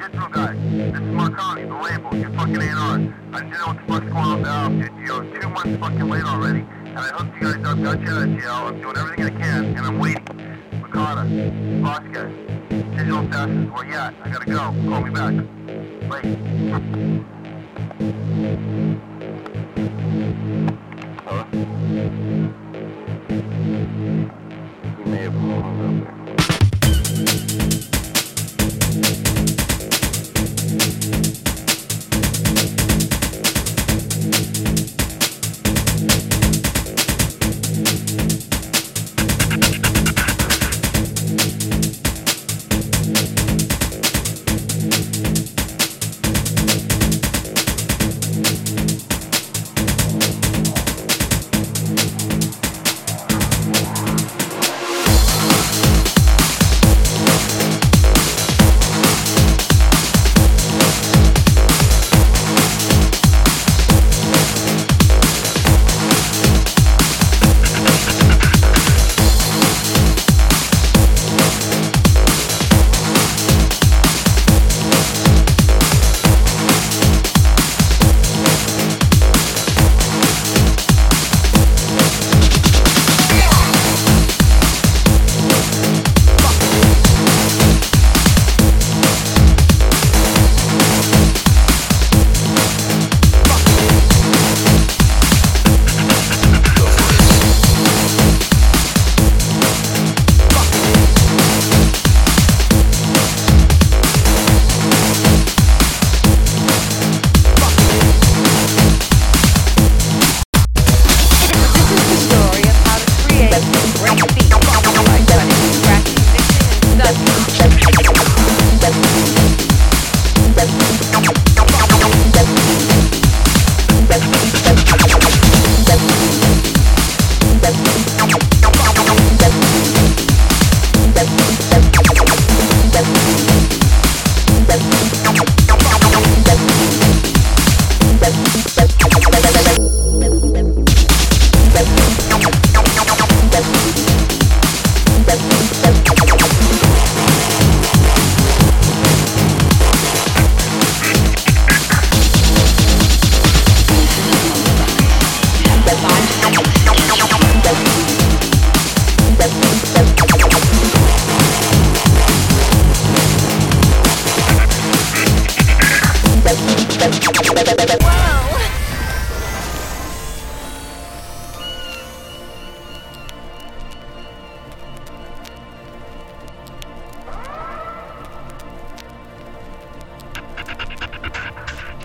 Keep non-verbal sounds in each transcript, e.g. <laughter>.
Intro guy, this is Marconi, the label, you fucking A&R. I didn't know what the fuck's going on dude. You're two months fucking late already, and I hooked you guys up, got you out of jail. I'm doing everything I can, and I'm waiting. Makata, Vasquez, Digital Assassins, where you at? I gotta go. Call me back. Late.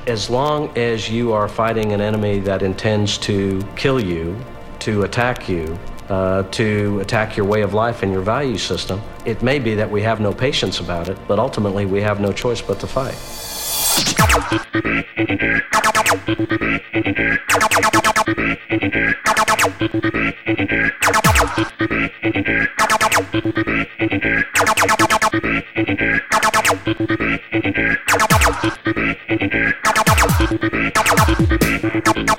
As long as you are fighting an enemy that intends to kill you, to attack you, uh, to attack your way of life and your value system, it may be that we have no patience about it, but ultimately we have no choice but to fight. <laughs> Thank you.